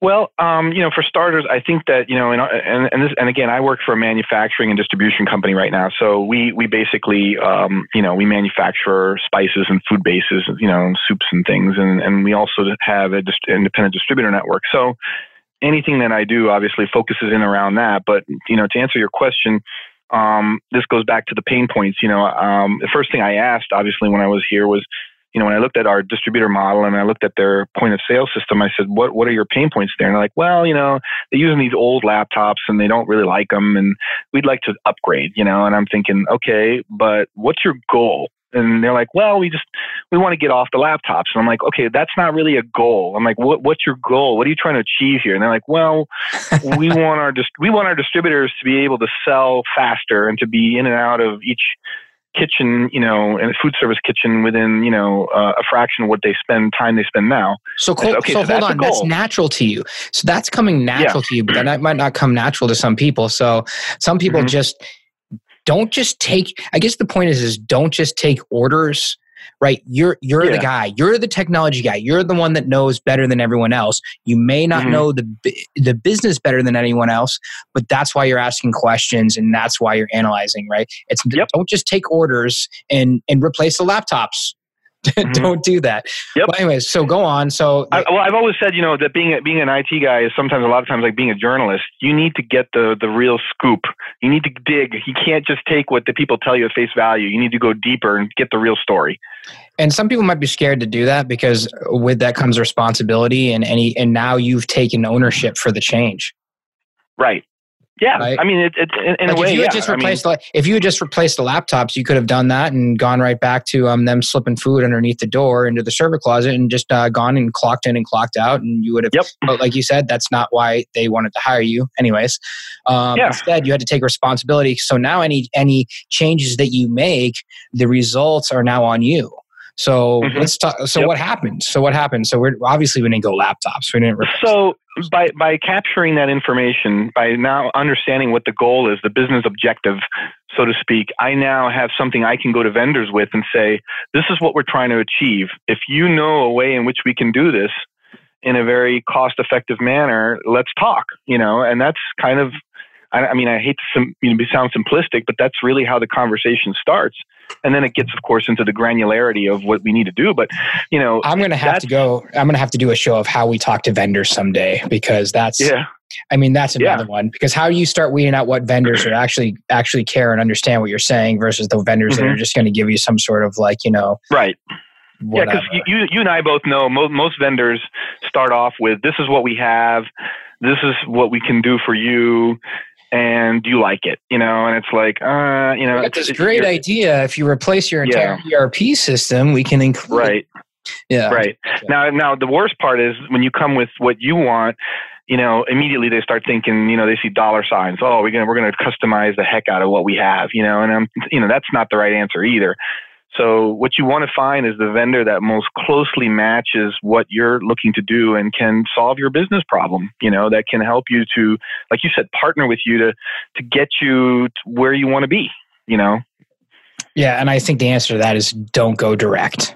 Well, um, you know, for starters, I think that you know, and and and, this, and again, I work for a manufacturing and distribution company right now. So we we basically, um, you know, we manufacture spices and food bases, you know, soups and things, and and we also have an independent distributor network. So anything that I do obviously focuses in around that. But you know, to answer your question, um, this goes back to the pain points. You know, um, the first thing I asked, obviously, when I was here was, you know, when I looked at our distributor model and I looked at their point of sale system, I said, what, what are your pain points there? And they're like, well, you know, they're using these old laptops and they don't really like them and we'd like to upgrade, you know, and I'm thinking, okay, but what's your goal? And they're like, well, we just we want to get off the laptops. And I'm like, okay, that's not really a goal. I'm like, what what's your goal? What are you trying to achieve here? And they're like, well, we want our we want our distributors to be able to sell faster and to be in and out of each kitchen, you know, and food service kitchen within, you know, uh, a fraction of what they spend time they spend now. So, okay, so, so hold on, that's natural to you. So that's coming natural yeah. to you, but that might not come natural to some people. So some people mm-hmm. just don't just take i guess the point is is don't just take orders right you're you're yeah. the guy you're the technology guy you're the one that knows better than everyone else you may not mm-hmm. know the the business better than anyone else but that's why you're asking questions and that's why you're analyzing right it's yep. don't just take orders and and replace the laptops mm-hmm. don't do that. Yep. But anyways, so go on. So I, well, I've always said, you know, that being being an IT guy is sometimes a lot of times like being a journalist. You need to get the the real scoop. You need to dig. You can't just take what the people tell you at face value. You need to go deeper and get the real story. And some people might be scared to do that because with that comes responsibility and any and now you've taken ownership for the change. Right. Yeah, right? I mean, it, it, in, in like a way, if you had yeah. just replaced I mean, the, if you had just replaced the laptops, you could have done that and gone right back to um, them slipping food underneath the door into the server closet and just uh, gone and clocked in and clocked out, and you would have. Yep. But like you said, that's not why they wanted to hire you, anyways. Um, yeah. Instead, you had to take responsibility. So now, any any changes that you make, the results are now on you. So mm-hmm. let's talk. So yep. what happened? So what happened? So we're obviously we didn't go laptops. We didn't. So by by capturing that information, by now understanding what the goal is, the business objective, so to speak, I now have something I can go to vendors with and say, this is what we're trying to achieve. If you know a way in which we can do this in a very cost effective manner, let's talk. You know, and that's kind of I, I mean, I hate to you know, sound simplistic, but that's really how the conversation starts. And then it gets, of course, into the granularity of what we need to do. But you know, I'm going to have to go. I'm going to have to do a show of how we talk to vendors someday because that's yeah. I mean, that's another yeah. one because how you start weeding out what vendors are actually actually care and understand what you're saying versus the vendors mm-hmm. that are just going to give you some sort of like you know right. Whatever. Yeah, because you you and I both know most, most vendors start off with this is what we have, this is what we can do for you, and do you like it? You know, and it's like, uh, you know, it's, a great idea. If you replace your entire yeah. ERP system, we can include. Right. Yeah. Right. Now, now the worst part is when you come with what you want. You know, immediately they start thinking. You know, they see dollar signs. Oh, we're gonna we're gonna customize the heck out of what we have. You know, and I'm, you know, that's not the right answer either. So what you want to find is the vendor that most closely matches what you're looking to do and can solve your business problem, you know, that can help you to like you said partner with you to to get you to where you want to be, you know. Yeah, and I think the answer to that is don't go direct.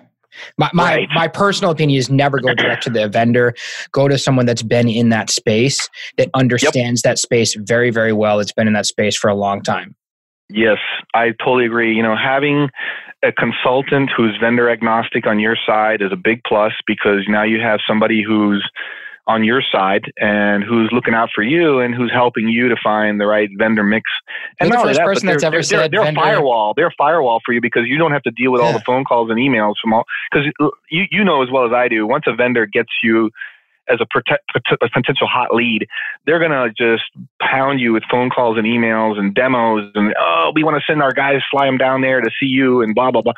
My my, right. my personal opinion is never go direct to the vendor. Go to someone that's been in that space that understands yep. that space very very well. It's been in that space for a long time. Yes, I totally agree. You know, having a consultant who's vendor agnostic on your side is a big plus because now you have somebody who's on your side and who's looking out for you and who's helping you to find the right vendor mix. And not the first that, person that's ever they're, said they're, they're a firewall. They're a firewall for you because you don't have to deal with yeah. all the phone calls and emails from all. Because you you know as well as I do, once a vendor gets you as a, protect, a potential hot lead, they're going to just pound you with phone calls and emails and demos and, oh, we want to send our guys, fly them down there to see you and blah, blah, blah.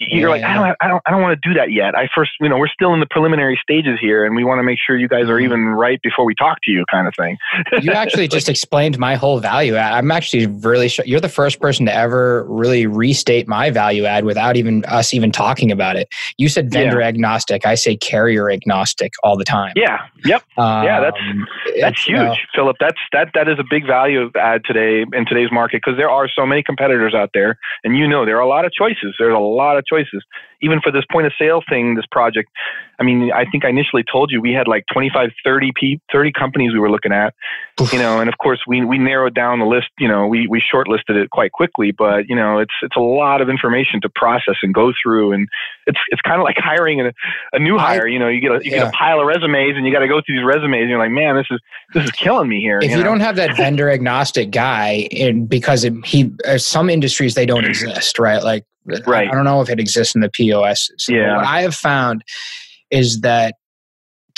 You're yeah, like, I don't, I don't, I don't want to do that yet. I first, you know, we're still in the preliminary stages here and we want to make sure you guys are mm-hmm. even right before we talk to you kind of thing. you actually just explained my whole value add. I'm actually really, sh- you're the first person to ever really restate my value add without even us even talking about it. You said vendor yeah. agnostic. I say carrier agnostic all the time. Yeah. Yep. Um, yeah. That's, that's huge, uh, Philip. That's, that, that is a big value add today in today's market because there are so many competitors out there and you know, there are a lot of choices. There's a lot of choices. Even for this point of sale thing, this project, I mean, I think I initially told you we had like 25, 30, 30 companies we were looking at, you know, and of course we, we narrowed down the list, you know, we, we shortlisted it quite quickly, but you know, it's, it's a lot of information to process and go through. And it's, it's kind of like hiring a, a new hire, you know, you get a, you yeah. get a pile of resumes and you got to go through these resumes and you're like, man, this is, this is killing me here. If you, you know? don't have that vendor agnostic guy and because it, he, some industries, they don't mm-hmm. exist, right? Like, right. I, I don't know if it exists in the POS. So yeah. What I have found is that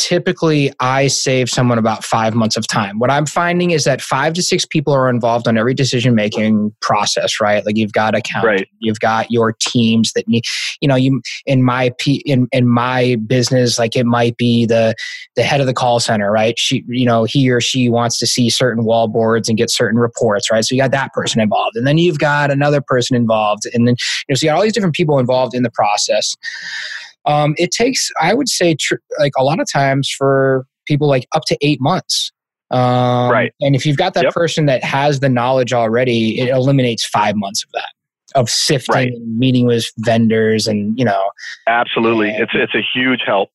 typically I save someone about five months of time. What I'm finding is that five to six people are involved on every decision making process, right? Like you've got account, right. you've got your teams that need, you know, you in my p in in my business, like it might be the the head of the call center, right? She, you know, he or she wants to see certain wall boards and get certain reports, right? So you got that person involved, and then you've got another person involved, and then you know, so you got all these different people involved in the process um, it takes i would say tr- like a lot of times for people like up to eight months um, right and if you've got that yep. person that has the knowledge already it eliminates five months of that of sifting right. and meeting with vendors and you know absolutely and, it's it's a huge help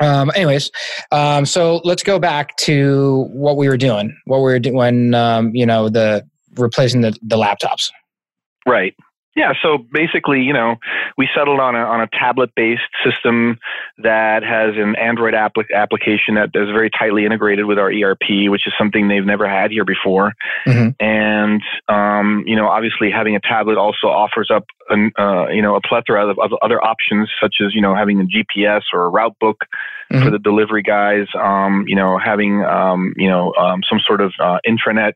um, anyways, um, so let's go back to what we were doing. What we were doing when um, you know the replacing the, the laptops. Right. Yeah, so basically, you know, we settled on a on a tablet based system that has an Android applic- application that is very tightly integrated with our ERP, which is something they've never had here before. Mm-hmm. And um, you know, obviously, having a tablet also offers up an, uh, you know a plethora of, of, other options, such as you know having a GPS or a route book mm-hmm. for the delivery guys. Um, you know, having um, you know um, some sort of uh, intranet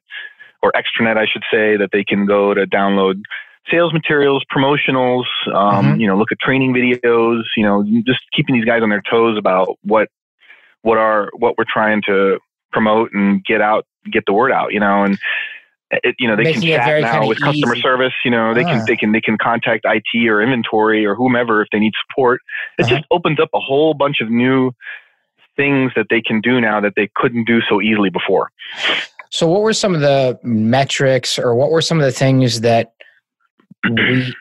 or extranet, I should say, that they can go to download sales materials, promotionals, um, mm-hmm. you know, look at training videos, you know, just keeping these guys on their toes about what what are what we're trying to promote and get out, get the word out, you know, and it, you know they Making can chat now with easy. customer service. You know they can ah. they can they can contact IT or inventory or whomever if they need support. It uh-huh. just opens up a whole bunch of new things that they can do now that they couldn't do so easily before. So, what were some of the metrics, or what were some of the things that we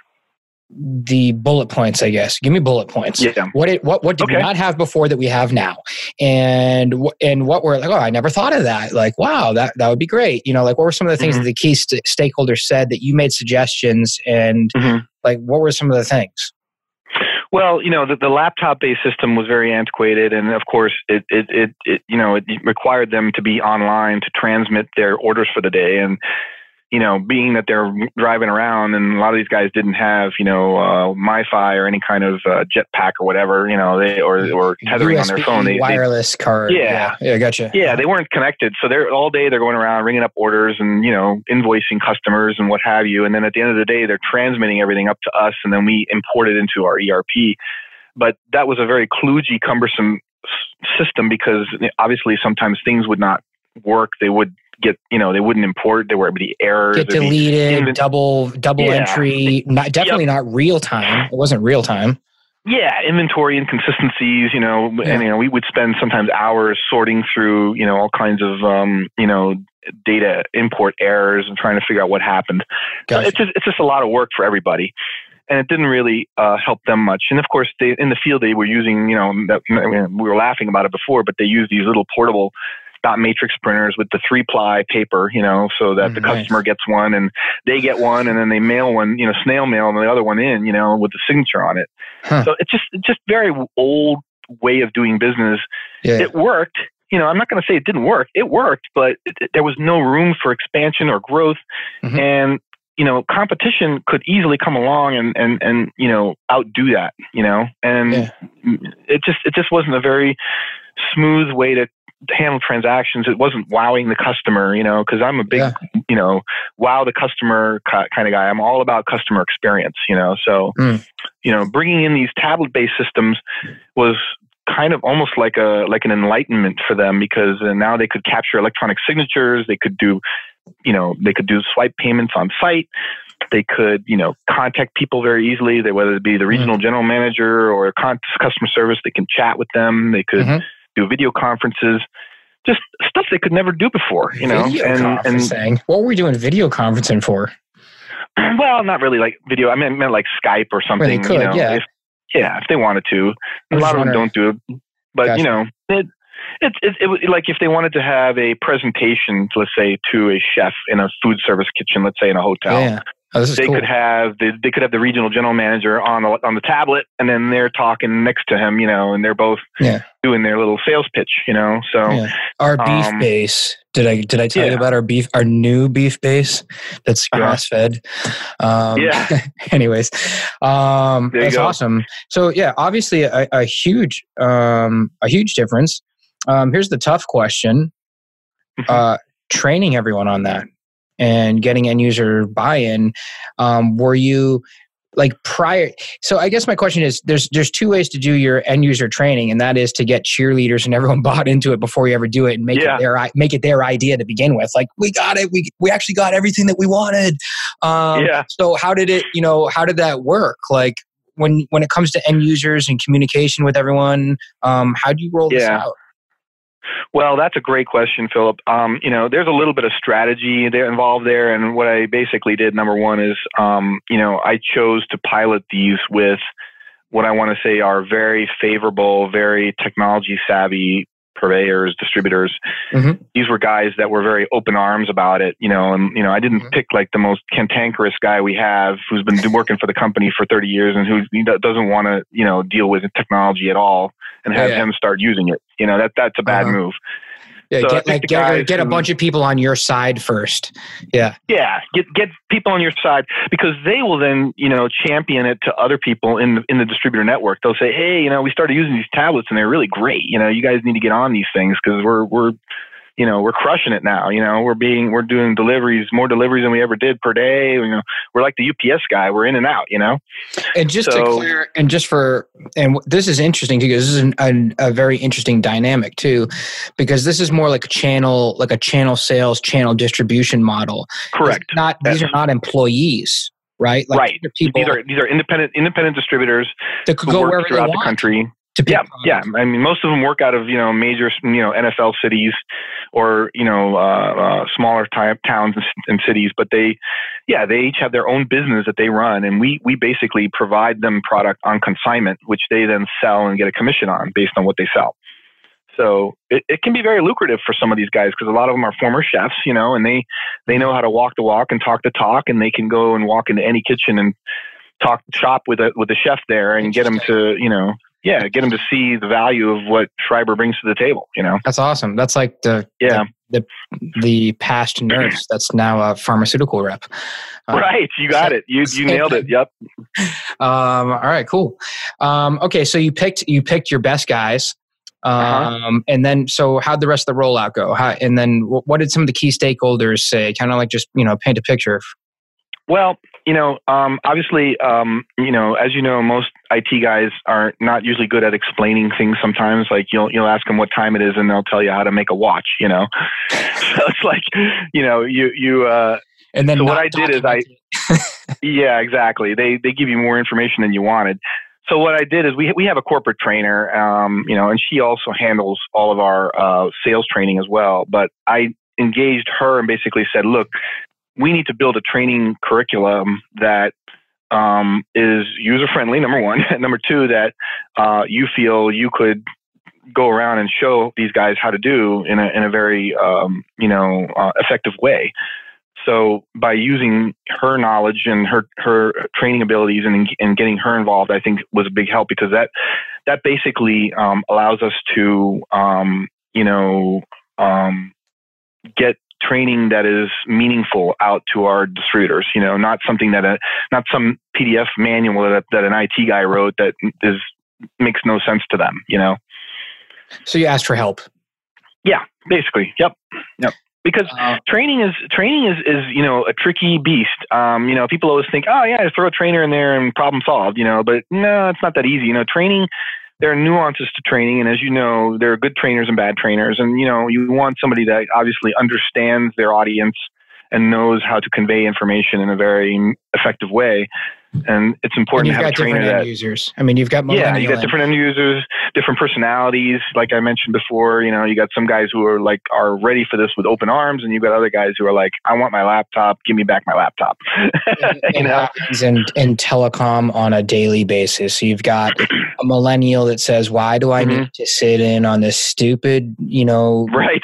the bullet points i guess give me bullet points yeah. what it what what did okay. we not have before that we have now and and what were like oh i never thought of that like wow that that would be great you know like what were some of the things mm-hmm. that the key st- stakeholders said that you made suggestions and mm-hmm. like what were some of the things well, you know, the, the laptop-based system was very antiquated, and of course, it, it, it, it, you know, it required them to be online to transmit their orders for the day. And you know, being that they're driving around and a lot of these guys didn't have, you know, uh, MiFi or any kind of uh, jetpack or whatever, you know, they or or tethering USB on their phone. They, wireless they, card. Yeah, yeah, gotcha. Yeah, they weren't connected, so they're all day they're going around ringing up orders and you know invoicing customers and what have you, and then at the end of the day they're transmitting everything up to us, and then we import it into our ERP. But that was a very kludgy, cumbersome system because obviously sometimes things would not work. They would get you know they wouldn't import there were be errors get deleted double double yeah. entry not definitely yep. not real time it wasn't real time yeah inventory inconsistencies you know yeah. and you know we would spend sometimes hours sorting through you know all kinds of um, you know data import errors and trying to figure out what happened gotcha. it's just it's just a lot of work for everybody and it didn't really uh, help them much. And of course, they, in the field, they were using, you know, that, we were laughing about it before, but they used these little portable dot matrix printers with the three ply paper, you know, so that mm, the nice. customer gets one and they get one and then they mail one, you know, snail mail and the other one in, you know, with the signature on it. Huh. So it's just it's just very old way of doing business. Yeah. It worked. You know, I'm not going to say it didn't work. It worked, but it, it, there was no room for expansion or growth. Mm-hmm. And you know, competition could easily come along and and and you know outdo that. You know, and yeah. it just it just wasn't a very smooth way to handle transactions. It wasn't wowing the customer, you know, because I'm a big, yeah. you know, wow the customer kind of guy. I'm all about customer experience, you know. So, mm. you know, bringing in these tablet based systems was kind of almost like a like an enlightenment for them because uh, now they could capture electronic signatures. They could do, you know, they could do swipe payments on site. They could, you know, contact people very easily. They, whether it be the hmm. regional mm-hmm. general manager or customer service, they can chat with them. They could mm-hmm. Do video conferences just stuff they could never do before, you know. Video and, conferencing. And, what were we doing video conferencing for? Well, not really like video. I mean, I meant like Skype or something. Well, could, you know, yeah. If, yeah, if they wanted to. A lot of them don't do it, but gotcha. you know, it, it, it, it, like if they wanted to have a presentation, let's say, to a chef in a food service kitchen, let's say in a hotel. Yeah. Oh, they cool. could have the, they could have the regional general manager on the, on the tablet, and then they're talking next to him, you know, and they're both yeah. doing their little sales pitch, you know. So yeah. our beef um, base. Did I did I tell yeah. you about our beef our new beef base that's grass fed? Uh-huh. Um, yeah. anyways, um, that's go. awesome. So yeah, obviously a, a huge um, a huge difference. Um, here's the tough question: mm-hmm. uh, training everyone on that and getting end user buy-in um, were you like prior so i guess my question is there's there's two ways to do your end user training and that is to get cheerleaders and everyone bought into it before you ever do it and make yeah. it their make it their idea to begin with like we got it we we actually got everything that we wanted um, yeah. so how did it you know how did that work like when when it comes to end users and communication with everyone um, how do you roll yeah. this out well, that's a great question, Philip. Um, you know, there's a little bit of strategy there involved there, and what I basically did, number one, is um, you know I chose to pilot these with what I want to say are very favorable, very technology savvy purveyors, distributors. Mm-hmm. These were guys that were very open arms about it, you know, and, you know, I didn't mm-hmm. pick like the most cantankerous guy we have who's been working for the company for 30 years and who doesn't want to, you know, deal with technology at all and have yeah. him start using it. You know, that that's a bad uh-huh. move. Yeah, so get, like, get, get a who, bunch of people on your side first. Yeah. Yeah, get get people on your side because they will then, you know, champion it to other people in the, in the distributor network. They'll say, "Hey, you know, we started using these tablets and they're really great. You know, you guys need to get on these things because we're we're you know, we're crushing it now. You know, we're being, we're doing deliveries, more deliveries than we ever did per day. You know, we're like the UPS guy. We're in and out. You know. And just so, to clear, and just for, and this is interesting because this is an, a, a very interesting dynamic too, because this is more like a channel, like a channel sales, channel distribution model. Correct. It's not these are not employees right? Like right. People these are these are independent independent distributors that could go wherever throughout the country yeah, yeah. I mean, most of them work out of you know major you know NFL cities or you know uh, uh, smaller type towns and cities, but they, yeah, they each have their own business that they run, and we we basically provide them product on consignment, which they then sell and get a commission on based on what they sell. So it, it can be very lucrative for some of these guys because a lot of them are former chefs, you know, and they they know how to walk the walk and talk the talk, and they can go and walk into any kitchen and talk shop with a with a chef there and get them to you know yeah, get them to see the value of what Schreiber brings to the table. You know, that's awesome. That's like the yeah the the, the past nurse that's now a pharmaceutical rep. Uh, right, you got it. You you nailed it. Yep. Um, all right, cool. Um, okay, so you picked you picked your best guys. Uh-huh. Um, uh-huh. and then so how'd the rest of the rollout go? How, and then what did some of the key stakeholders say? Kind of like just you know paint a picture. Well, you know, um, obviously, um, you know, as you know, most IT guys are not usually good at explaining things. Sometimes, like you'll you'll ask them what time it is, and they'll tell you how to make a watch. You know, so it's like, you know, you you. Uh, and then so what I did is I, yeah, exactly. They they give you more information than you wanted. So what I did is we we have a corporate trainer, um, you know, and she also handles all of our uh, sales training as well. But I engaged her and basically said, look, we need to build a training curriculum that um, is user friendly. Number one, number two, that uh, you feel you could go around and show these guys how to do in a in a very um, you know uh, effective way. So by using her knowledge and her her training abilities and and getting her involved, I think was a big help because that that basically um, allows us to um, you know um, get training that is meaningful out to our distributors. You know, not something that a not some PDF manual that that an IT guy wrote that is makes no sense to them. You know. So you asked for help. Yeah, basically. Yep. Yep. Because uh, training is training is, is you know a tricky beast. Um, you know, people always think, oh yeah, just throw a trainer in there and problem solved. You know, but no, it's not that easy. You know, training there are nuances to training, and as you know, there are good trainers and bad trainers, and you know you want somebody that obviously understands their audience and knows how to convey information in a very effective way and it's important and to have a trainer that users. I mean, you've got yeah, you got different end users, different personalities. Like I mentioned before, you know, you got some guys who are like are ready for this with open arms, and you've got other guys who are like, I want my laptop, give me back my laptop. you know, in in telecom on a daily basis. So you've got a millennial that says, "Why do I mm-hmm. need to sit in on this stupid, you know, right?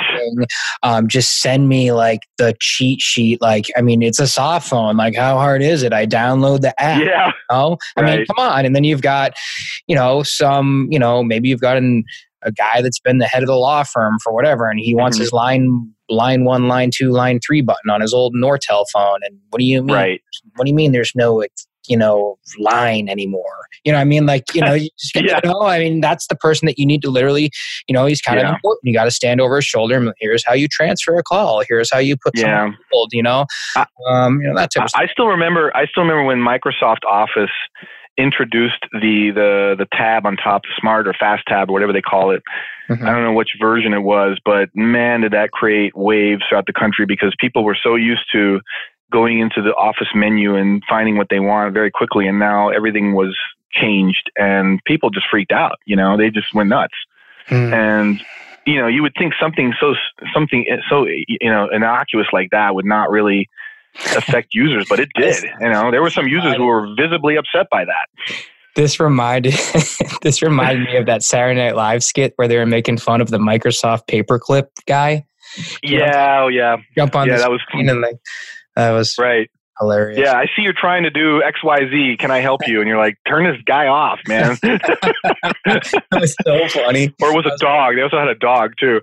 Um, just send me like the cheat sheet. Like, I mean, it's a soft phone. Like, how hard is it? I download the app." Yeah. You know? I right. mean, come on. And then you've got, you know, some, you know, maybe you've got an, a guy that's been the head of the law firm for whatever, and he wants mm-hmm. his line line one, line two, line three button on his old Nortel phone. And what do you mean? Right. What do you mean? There's no you know line anymore. You know i mean? Like you know you just get yeah. to know i mean that's the person that you need to literally you know he's kind yeah. of important. You got to stand over his shoulder and here's how you transfer a call. Here's how you put yeah. hold, you know? Um you know that type of i still remember i still remember when microsoft office introduced the the the tab on top the smart or fast tab or whatever they call it. Mm-hmm. i don't know which version it was but man did that create waves throughout the country because people were so used to going into the office menu and finding what they want very quickly. And now everything was changed and people just freaked out. You know, they just went nuts. Mm. And, you know, you would think something so, something so, you know, innocuous like that would not really affect users, but it did. You know, there were some users who were visibly upset by that. This reminded this reminded me of that Saturday Night Live skit where they were making fun of the Microsoft paperclip guy. Yeah, oh yeah. Jump on yeah, that was cool. and like that was right. Hilarious. Yeah, I see you're trying to do X, Y, Z. Can I help you? And you're like, turn this guy off, man. that was so funny. Or it was a dog. They also had a dog too.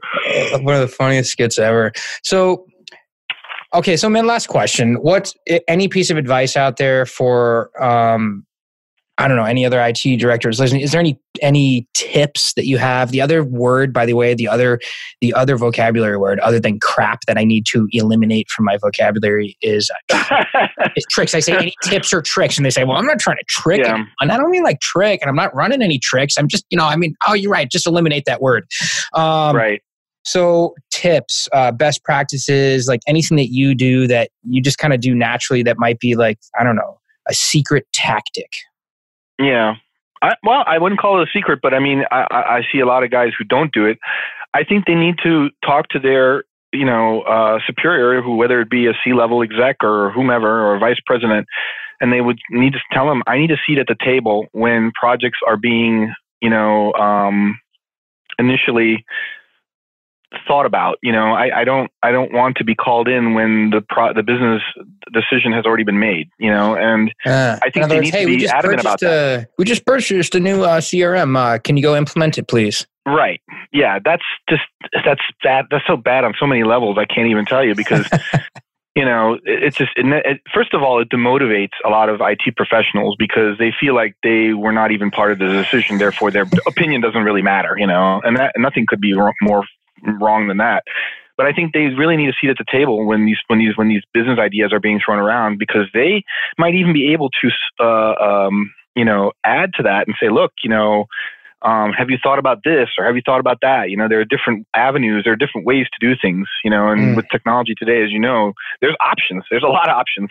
One of the funniest skits ever. So, okay, so man, last question. What's any piece of advice out there for um, I don't know any other IT directors listening. Is there any any tips that you have? The other word, by the way, the other the other vocabulary word other than crap that I need to eliminate from my vocabulary is, is tricks. I say any tips or tricks, and they say, "Well, I'm not trying to trick." Yeah. And I don't mean like trick, and I'm not running any tricks. I'm just, you know, I mean, oh, you're right. Just eliminate that word. Um, right. So, tips, uh, best practices, like anything that you do that you just kind of do naturally that might be like, I don't know, a secret tactic. Yeah. I, well, I wouldn't call it a secret, but I mean, I, I see a lot of guys who don't do it. I think they need to talk to their, you know, uh, superior, who whether it be a C-level exec or whomever or vice president, and they would need to tell them, I need a seat at the table when projects are being, you know, um, initially thought about. You know, I, I don't I don't want to be called in when the pro, the business decision has already been made. You know, and uh, I think they words, need hey, to be adamant about a, that. We just purchased a new uh, CRM. Uh, can you go implement it, please? Right. Yeah. That's just that's bad. That's so bad on so many levels. I can't even tell you because. you know, it's just, it, it, first of all, it demotivates a lot of IT professionals because they feel like they were not even part of the decision. Therefore, their opinion doesn't really matter, you know, and that nothing could be more wrong than that. But I think they really need a seat at the table when these when these when these business ideas are being thrown around because they might even be able to uh, um, you know add to that and say, look, you know. Um, have you thought about this or have you thought about that? You know, there are different avenues, there are different ways to do things, you know, and mm. with technology today, as you know, there's options. There's a lot of options.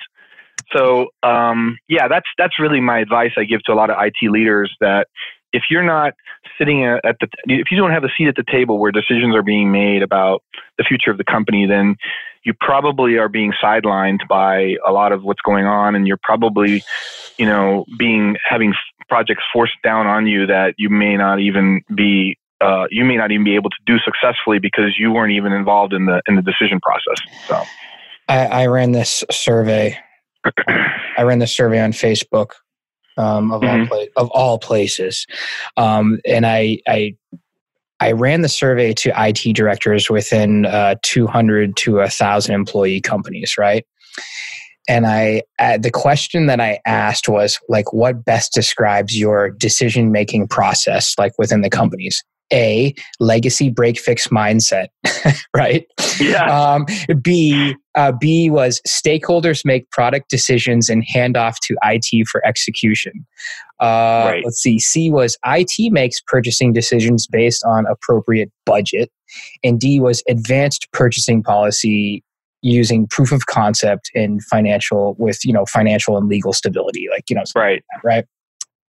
So, um, yeah, that's, that's really my advice I give to a lot of IT leaders that if you're not sitting at the if you don't have a seat at the table where decisions are being made about the future of the company then you probably are being sidelined by a lot of what's going on and you're probably you know being having projects forced down on you that you may not even be uh, you may not even be able to do successfully because you weren't even involved in the in the decision process so. I, I ran this survey i ran this survey on facebook um, of mm-hmm. all pla- of all places, um, and I, I I ran the survey to IT directors within uh, 200 to 1,000 employee companies, right? And I, uh, the question that I asked was like, what best describes your decision making process, like within the companies? A, legacy break fix mindset, right? Yeah. Um, B, uh, B was stakeholders make product decisions and hand off to IT for execution. Uh, right. Let's see. C was IT makes purchasing decisions based on appropriate budget. And D was advanced purchasing policy using proof of concept and financial with you know financial and legal stability like you know right right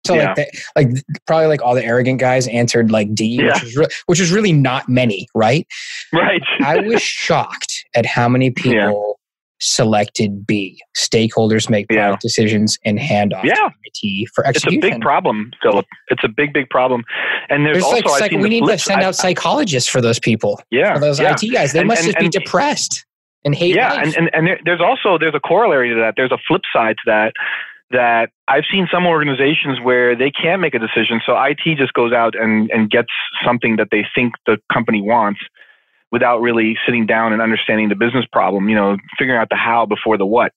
so yeah. like, the, like probably like all the arrogant guys answered like D, yeah. which, was re- which was really not many, right? Right. I was shocked at how many people yeah. selected B. Stakeholders make yeah. decisions and hand off yeah. IT for execution. It's a big problem, Philip. It's a big, big problem. And there's, there's also like, we need to send out psychologists for those people. Yeah, for those. IT guys. They and, must and, just be depressed and hate. Yeah, life. and and, and there, there's also there's a corollary to that. There's a flip side to that that I've seen some organizations where they can't make a decision. So IT just goes out and, and gets something that they think the company wants without really sitting down and understanding the business problem, you know, figuring out the how before the what,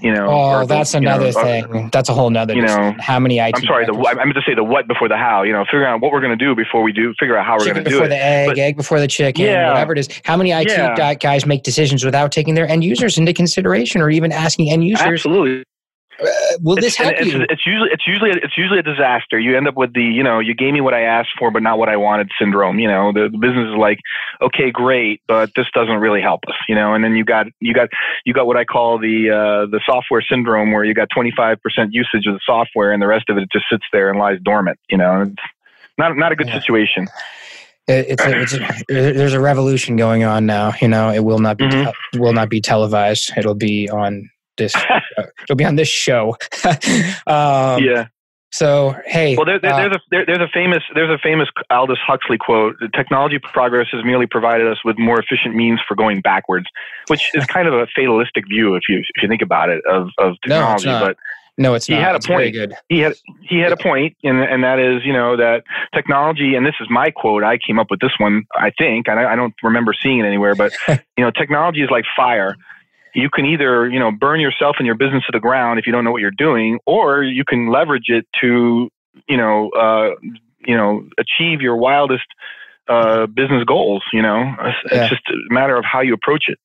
you know. Oh, that's the, another know, thing. Or, that's a whole nother, you know, how many IT. I'm sorry, the, I meant to say the what before the how, you know, figuring out what we're going to do before we do, figure out how we're going to do it. Before the egg, but, egg before the chicken, yeah, whatever it is. How many IT yeah. guys make decisions without taking their end users into consideration or even asking end users? Absolutely. Uh, will this help it's, you? It's usually it's usually it's usually a disaster. You end up with the you know you gave me what I asked for, but not what I wanted syndrome. You know the, the business is like, okay, great, but this doesn't really help us. You know, and then you got you got you got what I call the uh, the software syndrome, where you got 25% usage of the software, and the rest of it just sits there and lies dormant. You know, it's not not a good yeah. situation. It's a, it's a, there's a revolution going on now. You know, it will not be mm-hmm. te- will not be televised. It'll be on this. uh, it'll be on this show. um, yeah. So hey, well, there, there, uh, there's a there, there's a famous there's a famous Aldous Huxley quote: "The "Technology progress has merely provided us with more efficient means for going backwards," which is kind of a fatalistic view if you if you think about it of of technology. No, but no, it's he not. had a it's point. good. He had he had a point, and and that is you know that technology, and this is my quote. I came up with this one, I think, and I, I don't remember seeing it anywhere, but you know, technology is like fire you can either you know burn yourself and your business to the ground if you don't know what you're doing, or you can leverage it to you know uh, you know achieve your wildest uh, business goals. You know, it's, yeah. it's just a matter of how you approach it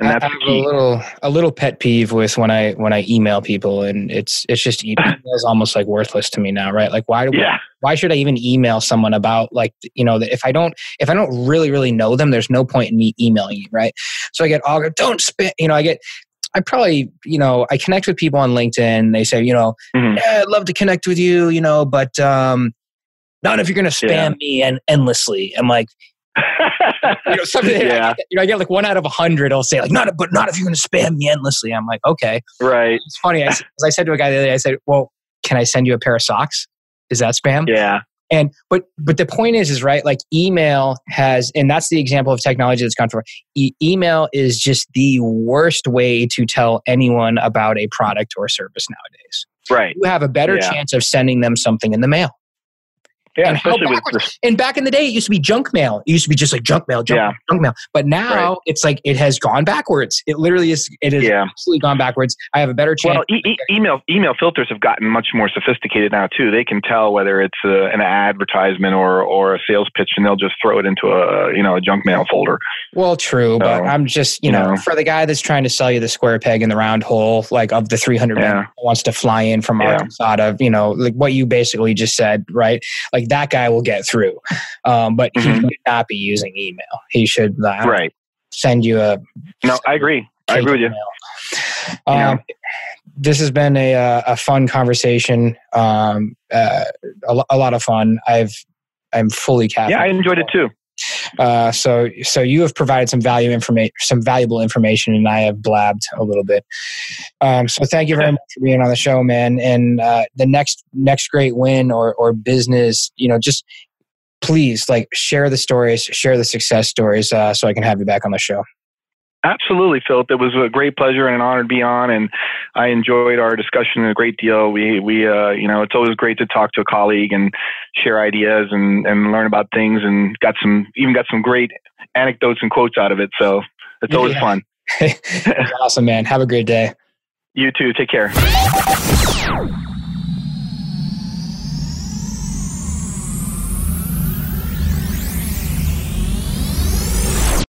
and that's I have a little a little pet peeve with when I when I email people, and it's it's just email is almost like worthless to me now, right? Like why do yeah. why should I even email someone about like you know that if I don't if I don't really really know them, there's no point in me emailing you, right? So I get all don't spit, you know, I get I probably, you know, I connect with people on LinkedIn. They say, you know, mm-hmm. yeah, I'd love to connect with you, you know, but um, not if you're going to spam yeah. me and endlessly. I'm like, you know, something. Yeah. you know, I get like one out of a hundred. I'll say like, not, but not if you're going to spam me endlessly. I'm like, okay, right. It's funny. I, as I said to a guy the other day, I said, well, can I send you a pair of socks? Is that spam? Yeah. And but but the point is is right. Like email has, and that's the example of technology that's gone for. E- email is just the worst way to tell anyone about a product or service nowadays. Right. You have a better yeah. chance of sending them something in the mail. Yeah, and especially with this. And back in the day, it used to be junk mail. It used to be just like junk mail, junk, yeah. mail, junk mail. But now right. it's like it has gone backwards. It literally is. It has yeah. absolutely gone backwards. I have a better chance. Well, e- e- email email filters have gotten much more sophisticated now too. They can tell whether it's a, an advertisement or or a sales pitch, and they'll just throw it into a you know a junk mail folder. Well, true, so, but I'm just you, you know, know, for the guy that's trying to sell you the square peg in the round hole, like of the 300 yeah. wants to fly in from. Arkansas, of you know, like what you basically just said, right? Like that guy will get through. Um, but mm-hmm. he should not be using email. He should uh, right. send you a. No, I agree. I agree with you. Um, this has been a, uh, a fun conversation. Um, uh, a, a, lot of fun. I've I'm fully caffeinated. Yeah, I enjoyed it too. Uh, so so you have provided some value information, some valuable information, and I have blabbed a little bit. Um, so thank you very much for being on the show, man. And uh, the next next great win or or business, you know, just please like share the stories, share the success stories, uh, so I can have you back on the show. Absolutely, Philip. It was a great pleasure and an honor to be on, and I enjoyed our discussion a great deal. We, we, uh, you know, it's always great to talk to a colleague and share ideas and, and learn about things, and got some, even got some great anecdotes and quotes out of it. So it's always yeah. fun. awesome, man. Have a great day. You too. Take care.